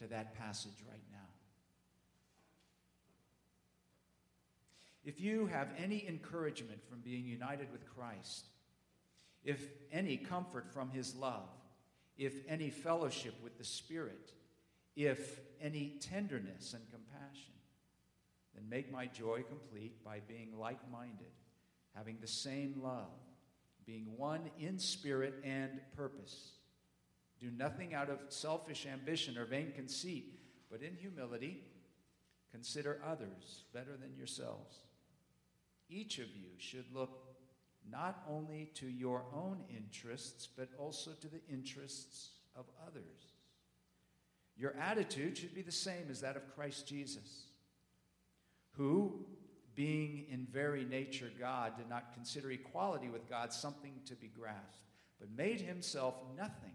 to that passage right now. If you have any encouragement from being united with Christ, if any comfort from his love, if any fellowship with the Spirit, if any tenderness and compassion, then make my joy complete by being like minded, having the same love, being one in spirit and purpose. Do nothing out of selfish ambition or vain conceit, but in humility consider others better than yourselves. Each of you should look not only to your own interests, but also to the interests of others. Your attitude should be the same as that of Christ Jesus, who, being in very nature God, did not consider equality with God something to be grasped, but made himself nothing,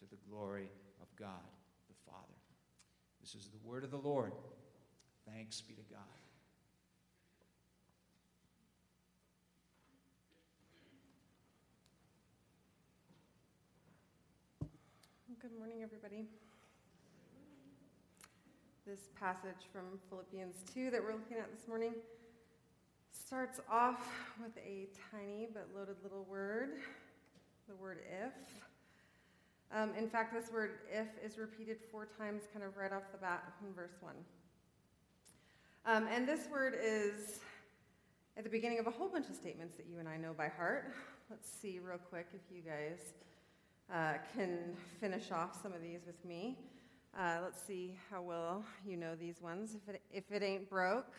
to the glory of God the Father. This is the word of the Lord. Thanks be to God. Good morning, everybody. This passage from Philippians 2 that we're looking at this morning starts off with a tiny but loaded little word, the word if. Um, in fact, this word if is repeated four times, kind of right off the bat in verse 1. Um, and this word is at the beginning of a whole bunch of statements that you and I know by heart. Let's see, real quick, if you guys uh, can finish off some of these with me. Uh, let's see how well you know these ones. If it, if it ain't broke,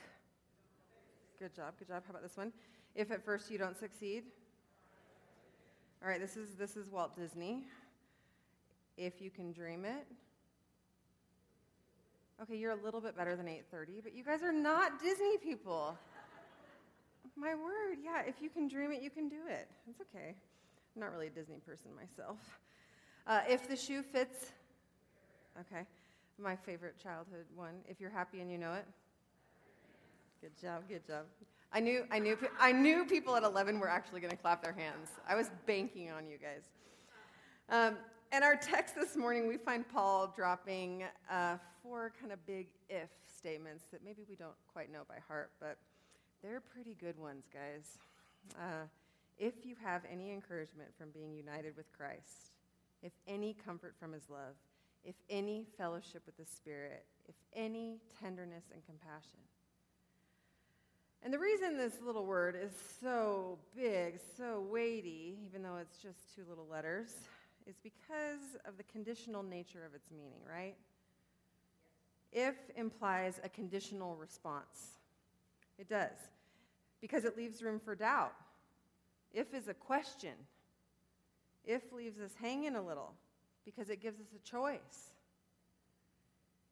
good job, good job. How about this one? If at first you don't succeed. All right, this is this is Walt Disney. If you can dream it. Okay, you're a little bit better than 8:30, but you guys are not Disney people. My word, yeah. If you can dream it, you can do it. It's okay. I'm not really a Disney person myself. Uh, if the shoe fits, okay. My favorite childhood one. If you're happy and you know it. Good job, good job. I knew, I knew, I knew people at 11 were actually going to clap their hands. I was banking on you guys. Um, and our text this morning, we find Paul dropping uh, four kind of big if statements that maybe we don't quite know by heart, but they're pretty good ones, guys. Uh, if you have any encouragement from being united with Christ, if any comfort from his love, if any fellowship with the Spirit, if any tenderness and compassion. And the reason this little word is so big, so weighty, even though it's just two little letters, is because of the conditional nature of its meaning, right? If implies a conditional response. It does, because it leaves room for doubt. If is a question. If leaves us hanging a little because it gives us a choice.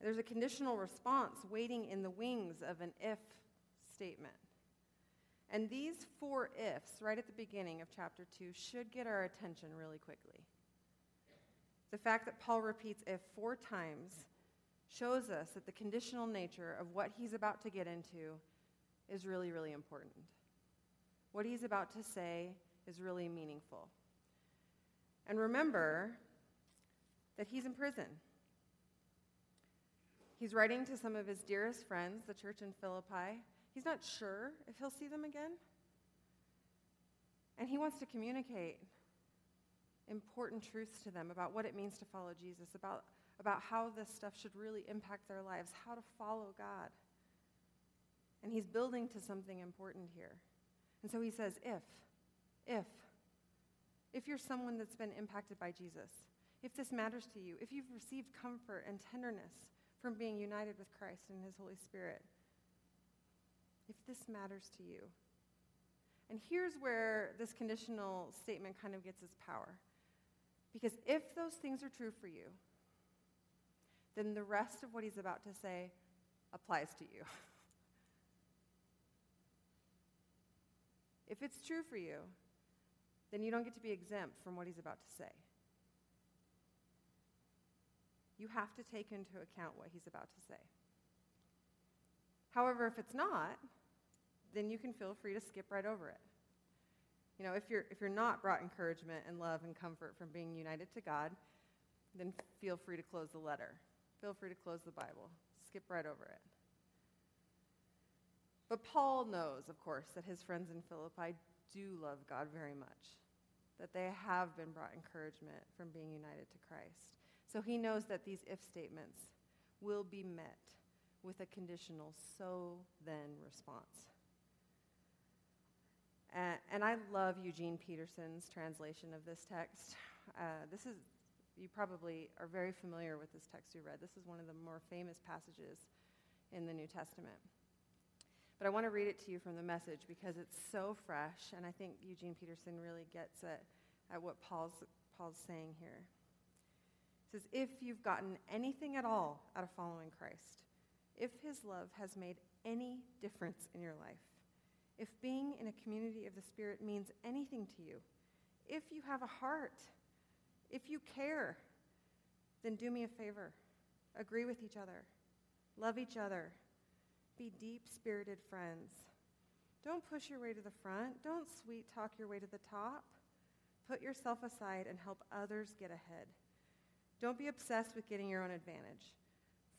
There's a conditional response waiting in the wings of an if statement. And these four ifs, right at the beginning of chapter 2, should get our attention really quickly. The fact that Paul repeats if four times shows us that the conditional nature of what he's about to get into is really, really important. What he's about to say is really meaningful. And remember that he's in prison. He's writing to some of his dearest friends, the church in Philippi. He's not sure if he'll see them again. And he wants to communicate important truths to them about what it means to follow Jesus, about, about how this stuff should really impact their lives, how to follow God. And he's building to something important here. And so he says, if, if, if you're someone that's been impacted by Jesus, if this matters to you, if you've received comfort and tenderness from being united with Christ and His Holy Spirit, if this matters to you. And here's where this conditional statement kind of gets its power. Because if those things are true for you, then the rest of what he's about to say applies to you. if it's true for you, then you don't get to be exempt from what he's about to say. You have to take into account what he's about to say. However, if it's not, then you can feel free to skip right over it. You know, if you're, if you're not brought encouragement and love and comfort from being united to God, then feel free to close the letter. Feel free to close the Bible. Skip right over it. But Paul knows, of course, that his friends in Philippi do love God very much, that they have been brought encouragement from being united to Christ. So he knows that these if statements will be met with a conditional so then response. And, I love Eugene Peterson's translation of this text. Uh, this is, you probably are very familiar with this text you read. This is one of the more famous passages in the New Testament. But I want to read it to you from the message because it's so fresh, and I think Eugene Peterson really gets at, at what Paul's, Paul's saying here. It says, If you've gotten anything at all out of following Christ, if his love has made any difference in your life, if being in a community of the Spirit means anything to you, if you have a heart, if you care, then do me a favor. Agree with each other, love each other, be deep spirited friends. Don't push your way to the front, don't sweet talk your way to the top. Put yourself aside and help others get ahead. Don't be obsessed with getting your own advantage.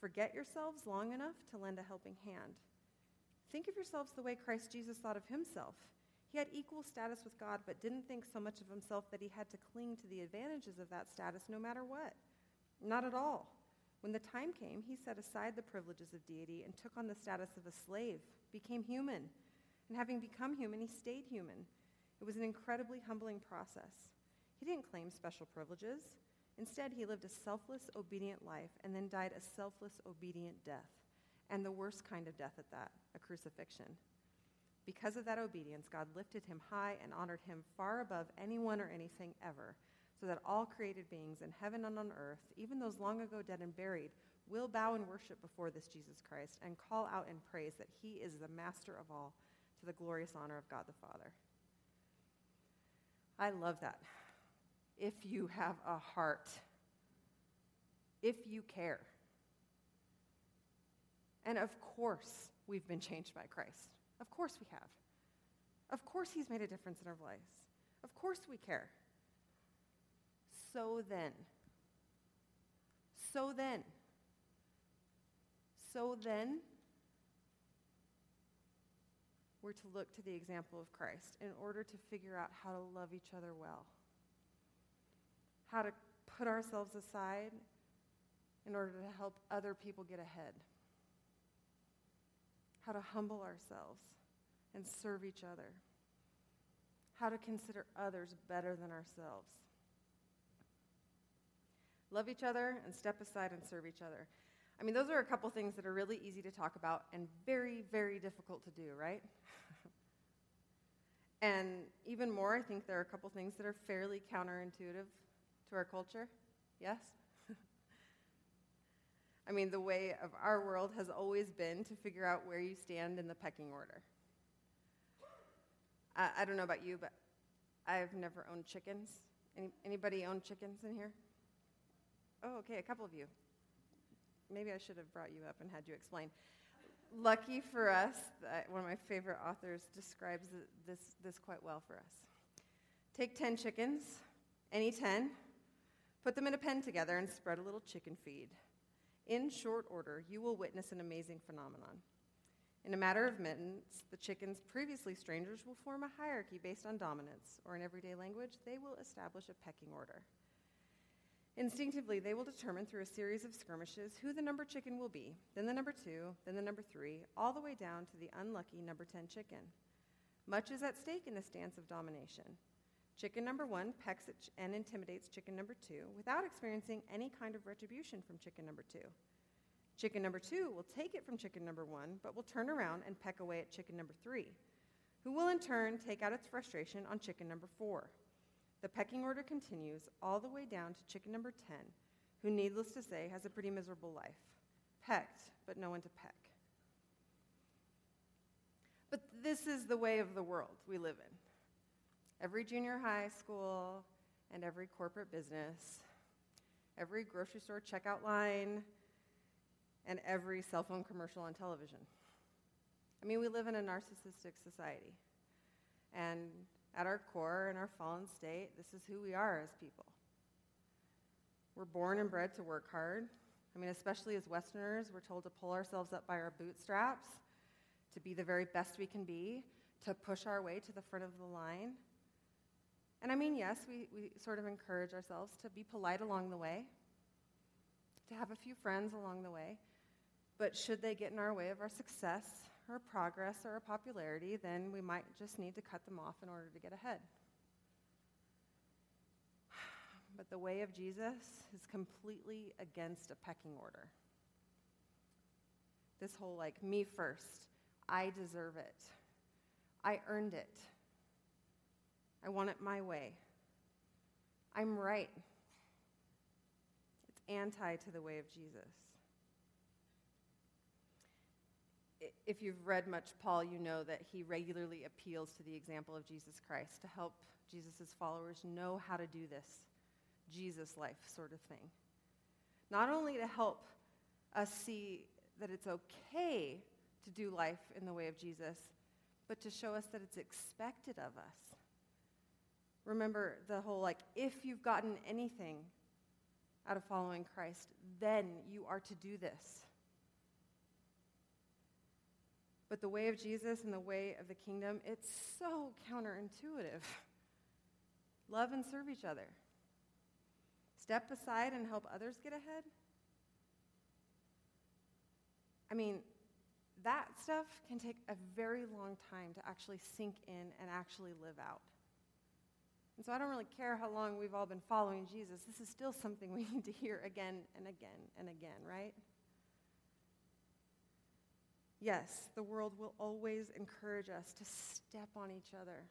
Forget yourselves long enough to lend a helping hand. Think of yourselves the way Christ Jesus thought of himself. He had equal status with God, but didn't think so much of himself that he had to cling to the advantages of that status no matter what. Not at all. When the time came, he set aside the privileges of deity and took on the status of a slave, became human. And having become human, he stayed human. It was an incredibly humbling process. He didn't claim special privileges. Instead, he lived a selfless, obedient life and then died a selfless, obedient death. And the worst kind of death at that, a crucifixion. Because of that obedience, God lifted him high and honored him far above anyone or anything ever so that all created beings in heaven and on earth, even those long ago dead and buried, will bow and worship before this Jesus Christ and call out in praise that he is the master of all to the glorious honor of God the Father. I love that. If you have a heart, if you care. And of course, we've been changed by Christ. Of course, we have. Of course, He's made a difference in our lives. Of course, we care. So then, so then, so then, we're to look to the example of Christ in order to figure out how to love each other well, how to put ourselves aside in order to help other people get ahead, how to humble ourselves and serve each other, how to consider others better than ourselves love each other, and step aside and serve each other. I mean, those are a couple things that are really easy to talk about and very, very difficult to do, right? and even more, I think there are a couple things that are fairly counterintuitive to our culture. Yes? I mean, the way of our world has always been to figure out where you stand in the pecking order. I, I don't know about you, but I've never owned chickens. Any, anybody own chickens in here? Oh, okay, a couple of you. Maybe I should have brought you up and had you explain. Lucky for us, one of my favorite authors describes this, this quite well for us. Take 10 chickens, any 10, put them in a pen together, and spread a little chicken feed. In short order, you will witness an amazing phenomenon. In a matter of minutes, the chickens, previously strangers, will form a hierarchy based on dominance, or in everyday language, they will establish a pecking order. Instinctively, they will determine through a series of skirmishes who the number chicken will be, then the number two, then the number three, all the way down to the unlucky number 10 chicken. Much is at stake in this dance of domination. Chicken number one pecks and intimidates chicken number two without experiencing any kind of retribution from chicken number two. Chicken number two will take it from chicken number one, but will turn around and peck away at chicken number three, who will in turn take out its frustration on chicken number four. The pecking order continues all the way down to chicken number 10, who, needless to say, has a pretty miserable life. Pecked, but no one to peck. But this is the way of the world we live in. Every junior high school and every corporate business, every grocery store checkout line, and every cell phone commercial on television. I mean, we live in a narcissistic society. And at our core, in our fallen state, this is who we are as people. We're born and bred to work hard. I mean, especially as Westerners, we're told to pull ourselves up by our bootstraps, to be the very best we can be, to push our way to the front of the line. And I mean, yes, we, we sort of encourage ourselves to be polite along the way, to have a few friends along the way. But should they get in our way of our success or progress or our popularity, then we might just need to cut them off in order to get ahead. But the way of Jesus is completely against a pecking order. This whole like, me first, I deserve it, I earned it, I want it my way, I'm right. It's anti to the way of Jesus. If you've read much Paul, you know that he regularly appeals to the example of Jesus Christ to help Jesus' followers know how to do this Jesus life sort of thing. Not only to help us see that it's okay to do life in the way of Jesus, but to show us that it's expected of us. Remember the whole like, if you've gotten anything out of following Christ, then you are to do this. But the way of Jesus and the way of the kingdom, it's so counterintuitive. Love and serve each other step aside and help others get ahead? I mean, that stuff can take a very long time to actually sink in and actually live out. And so I don't really care how long we've all been following Jesus. This is still something we need to hear again and again and again, right? Yes, the world will always encourage us to step on each other,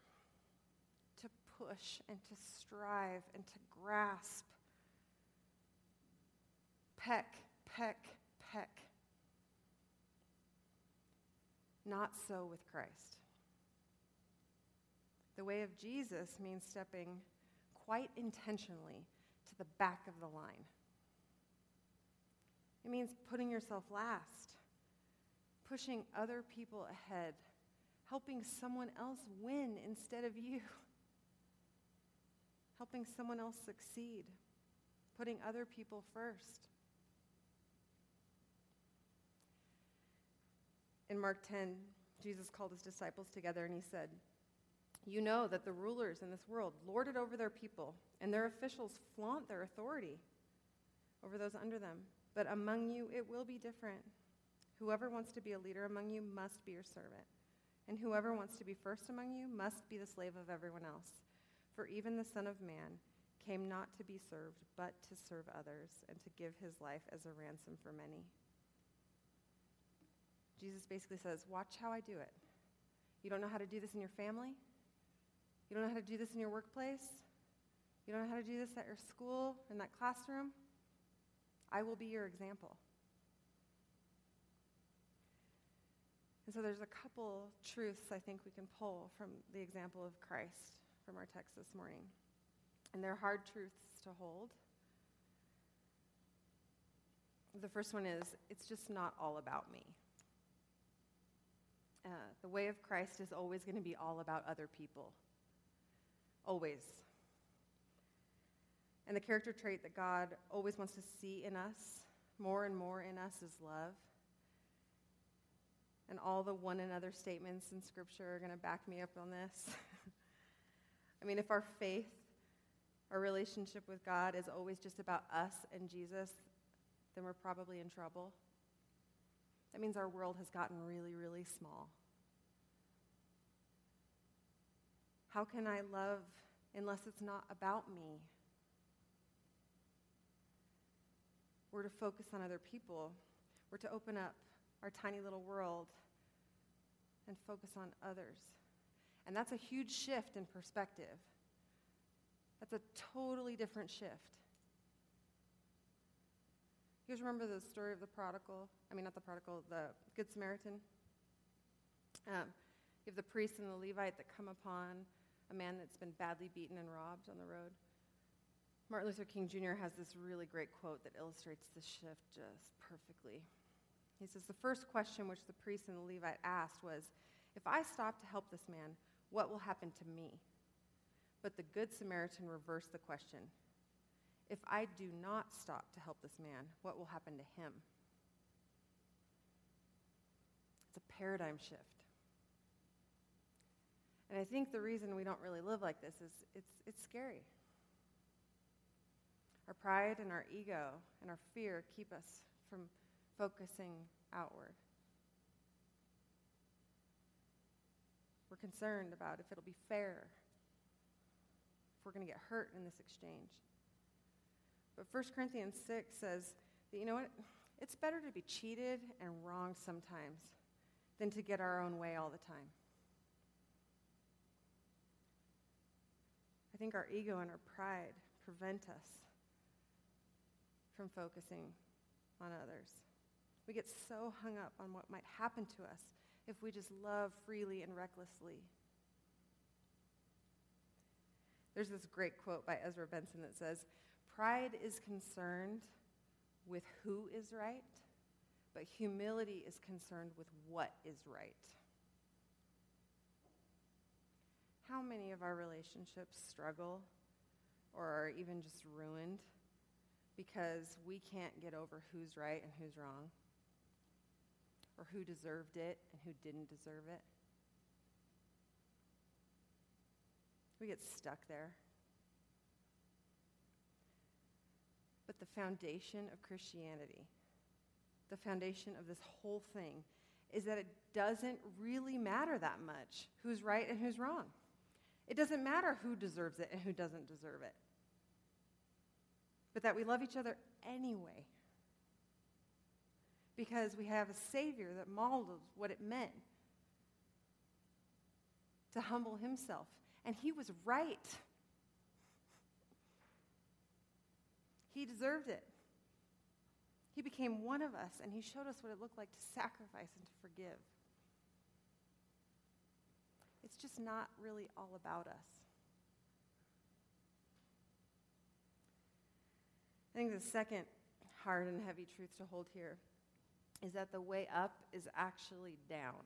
to push and to strive and to grasp peck, peck, peck. Not so with Christ. The way of Jesus means stepping quite intentionally to the back of the line. It means putting yourself last, pushing other people ahead, helping someone else win instead of you, helping someone else succeed, putting other people first. In Mark 10, Jesus called his disciples together and he said, You know that the rulers in this world lord it over their people, and their officials flaunt their authority over those under them. But among you, it will be different. Whoever wants to be a leader among you must be your servant, and whoever wants to be first among you must be the slave of everyone else. For even the Son of Man came not to be served, but to serve others, and to give his life as a ransom for many. Jesus basically says, Watch how I do it. You don't know how to do this in your family? You don't know how to do this in your workplace? You don't know how to do this at your school, in that classroom? I will be your example. And so there's a couple truths I think we can pull from the example of Christ from our text this morning. And they're hard truths to hold. The first one is it's just not all about me. Uh, the way of Christ is always going to be all about other people. Always. And the character trait that God always wants to see in us, more and more in us, is love. And all the one another statements in Scripture are going to back me up on this. I mean, if our faith, our relationship with God is always just about us and Jesus, then we're probably in trouble. That means our world has gotten really, really small. How can I love unless it's not about me? We're to focus on other people. We're to open up our tiny little world and focus on others. And that's a huge shift in perspective. That's a totally different shift. You guys remember the story of the prodigal? I mean, not the prodigal, the Good Samaritan? Um, you have the priest and the Levite that come upon a man that's been badly beaten and robbed on the road. Martin Luther King Jr. has this really great quote that illustrates this shift just perfectly. He says, The first question which the priest and the Levite asked was, If I stop to help this man, what will happen to me? But the Good Samaritan reversed the question If I do not stop to help this man, what will happen to him? It's a paradigm shift. And I think the reason we don't really live like this is it's, it's scary. Our pride and our ego and our fear keep us from focusing outward. We're concerned about if it'll be fair, if we're going to get hurt in this exchange. But 1 Corinthians 6 says that, you know what? It's better to be cheated and wronged sometimes than to get our own way all the time. Think our ego and our pride prevent us from focusing on others. We get so hung up on what might happen to us if we just love freely and recklessly. There's this great quote by Ezra Benson that says, Pride is concerned with who is right, but humility is concerned with what is right. How many of our relationships struggle or are even just ruined because we can't get over who's right and who's wrong? Or who deserved it and who didn't deserve it? We get stuck there. But the foundation of Christianity, the foundation of this whole thing, is that it doesn't really matter that much who's right and who's wrong. It doesn't matter who deserves it and who doesn't deserve it. But that we love each other anyway. Because we have a Savior that modeled what it meant to humble himself. And he was right. He deserved it. He became one of us, and he showed us what it looked like to sacrifice and to forgive. It's just not really all about us. I think the second hard and heavy truth to hold here is that the way up is actually down.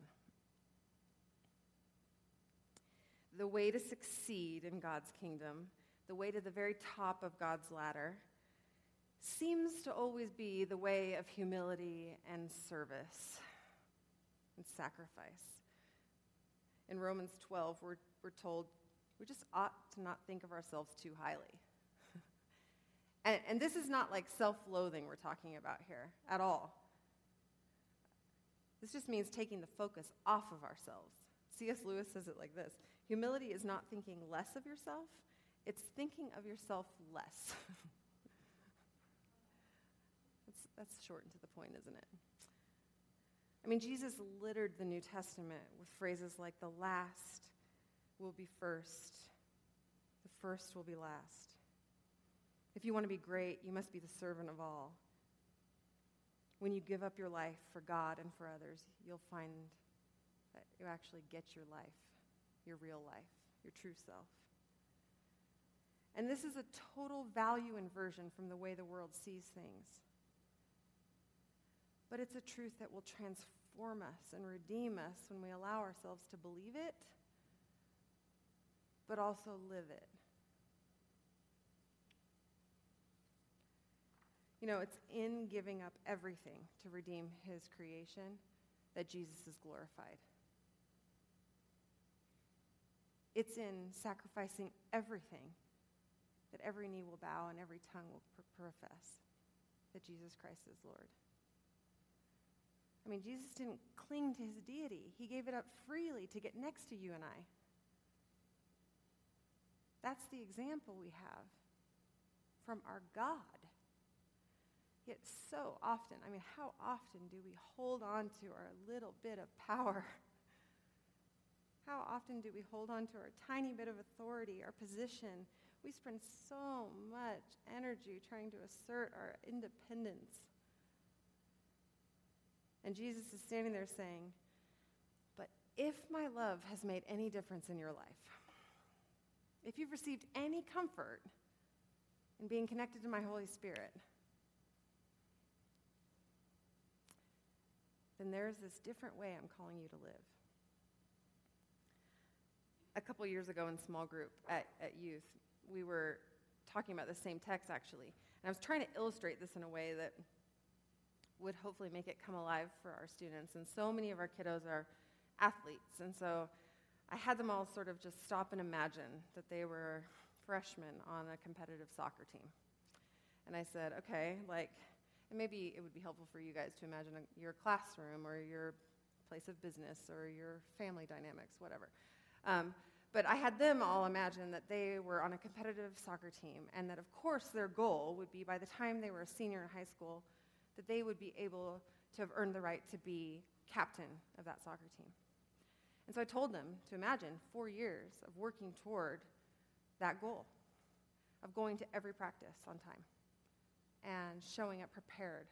The way to succeed in God's kingdom, the way to the very top of God's ladder, seems to always be the way of humility and service and sacrifice in Romans 12, we're, we're told we just ought to not think of ourselves too highly. and, and this is not like self loathing we're talking about here at all. This just means taking the focus off of ourselves. C.S. Lewis says it like this Humility is not thinking less of yourself, it's thinking of yourself less. that's, that's short and to the point, isn't it? I mean, Jesus littered the New Testament with phrases like the last will be first, the first will be last. If you want to be great, you must be the servant of all. When you give up your life for God and for others, you'll find that you actually get your life, your real life, your true self. And this is a total value inversion from the way the world sees things but it's a truth that will transform us and redeem us when we allow ourselves to believe it, but also live it. You know, it's in giving up everything to redeem his creation that Jesus is glorified. It's in sacrificing everything that every knee will bow and every tongue will profess that Jesus Christ is Lord. I mean, Jesus didn't cling to his deity, he gave it up freely to get next to you and I. That's the example we have from our God. Yet, so often, I mean, how often do we hold on to our little bit of power? How often do we hold on to our tiny bit of authority, our position? We spend so much energy trying to assert our independence And Jesus is standing there saying, But if my love has made any difference in your life, if you've received any comfort in being connected to my Holy Spirit, then there's this different way I'm calling you to live. A couple years ago in small group at, at youth, we were talking about the same text actually. And I was trying to illustrate this in a way that would hopefully make it come alive for our students. And so many of our kiddos are athletes. And so I had them all sort of just stop and imagine that they were freshmen on a competitive soccer team. And I said, okay, like, and maybe it would be helpful for you guys to imagine a, your classroom or your place of business or your family dynamics, whatever. Um, but I had them all imagine that they were on a competitive soccer team and that, of course, their goal would be by the time they were a senior in high school, that they would be able to have earned the right to be captain of that soccer team. And so I told them to imagine four years of working toward that goal, of going to every practice on time and showing up prepared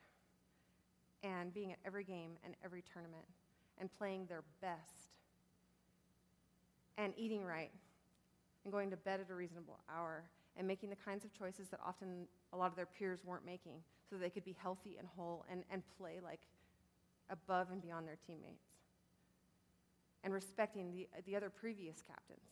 and being at every game and every tournament and playing their best and eating right and going to bed at a reasonable hour and making the kinds of choices that often a lot of their peers weren't making so they could be healthy and whole and, and play like above and beyond their teammates and respecting the, the other previous captains.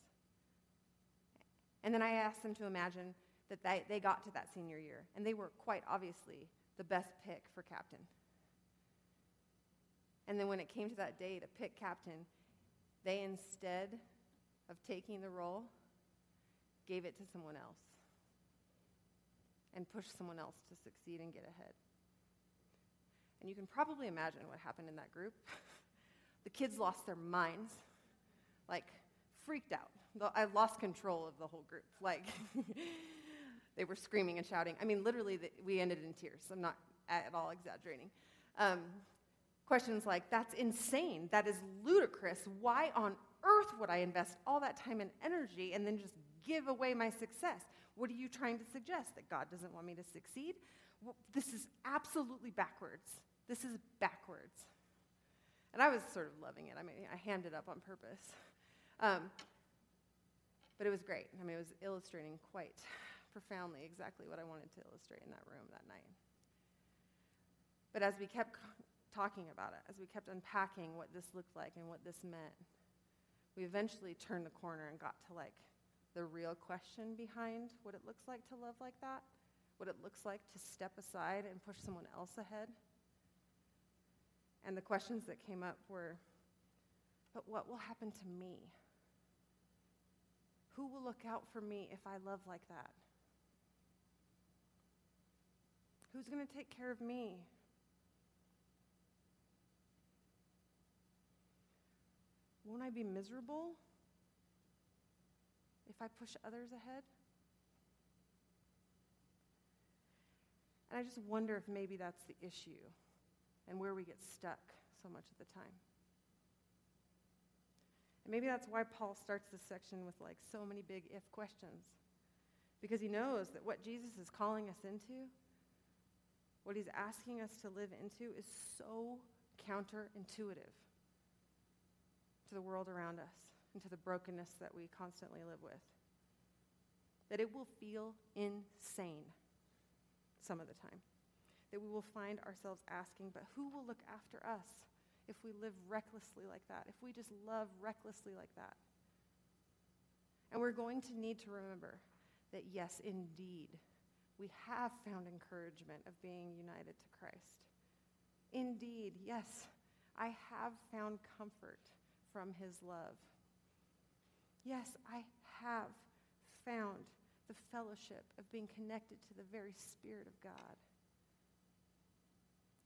And then I asked them to imagine that they, they got to that senior year, and they were quite obviously the best pick for captain. And then when it came to that day to pick captain, they instead of taking the role, gave it to someone else and push someone else to succeed and get ahead. And you can probably imagine what happened in that group. the kids lost their minds, like freaked out. I lost control of the whole group. Like, they were screaming and shouting. I mean, literally, we ended in tears. I'm not at all exaggerating. Um, questions like, that's insane. That is ludicrous. Why on earth would I invest all that time and energy and then just give away my success? What are you trying to suggest? That God doesn't want me to succeed? Well, this is absolutely backwards. This is backwards. And I was sort of loving it. I mean, I hammed it up on purpose. Um, but it was great. I mean, it was illustrating quite profoundly exactly what I wanted to illustrate in that room that night. But as we kept talking about it, as we kept unpacking what this looked like and what this meant, we eventually turned the corner and got to like the real question behind what it looks like to love like that, what it looks like to step aside and push someone else ahead. And the questions that came up were but what will happen to me? Who will look out for me if I love like that? Who's going to take care of me? Won't I be miserable if I push others ahead? And I just wonder if maybe that's the issue and where we get stuck so much of the time. And maybe that's why Paul starts this section with like so many big if questions. Because he knows that what Jesus is calling us into, what he's asking us to live into, is so counterintuitive to the world around us and to the brokenness that we constantly live with. That it will feel insane some of the time. That we will find ourselves asking, but who will look after us if we live recklessly like that? If we just love recklessly like that? And we're going to need to remember that, yes, indeed, we have found encouragement of being united to Christ. Indeed, yes, I have found comfort from his love. Yes, I have found the fellowship of being connected to the very Spirit of God.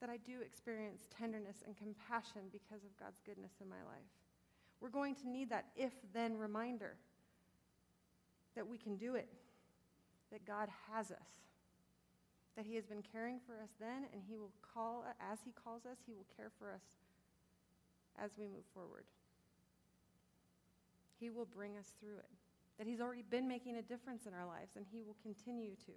That I do experience tenderness and compassion because of God's goodness in my life. We're going to need that if then reminder that we can do it, that God has us, that He has been caring for us then, and He will call, as He calls us, He will care for us as we move forward. He will bring us through it. That He's already been making a difference in our lives, and He will continue to.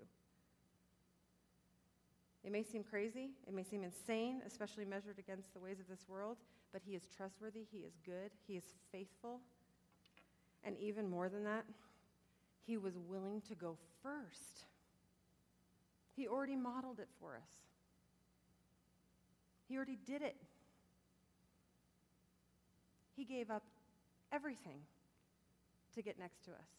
It may seem crazy, it may seem insane, especially measured against the ways of this world, but He is trustworthy, He is good, He is faithful. And even more than that, He was willing to go first. He already modeled it for us, He already did it. He gave up everything to get next to us.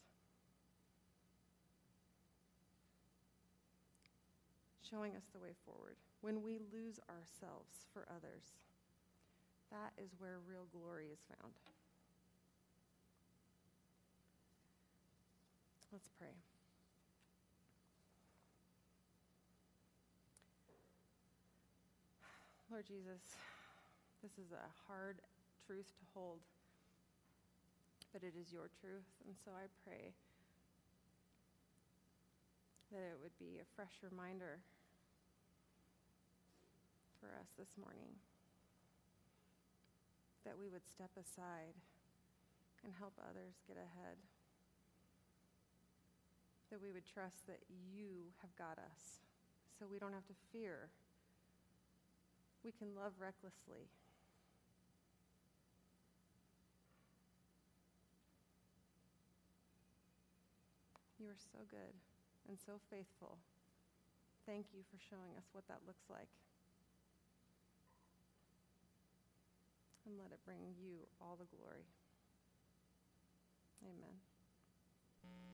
Showing us the way forward. When we lose ourselves for others, that is where real glory is found. Let's pray. Lord Jesus, this is a hard truth to hold, but it is your truth. And so I pray that it would be a fresh reminder for us this morning that we would step aside and help others get ahead. That we would trust that you have got us so we don't have to fear. We can love recklessly. You are so good and so faithful. Thank you for showing us what that looks like. And let it bring you all the glory. Amen.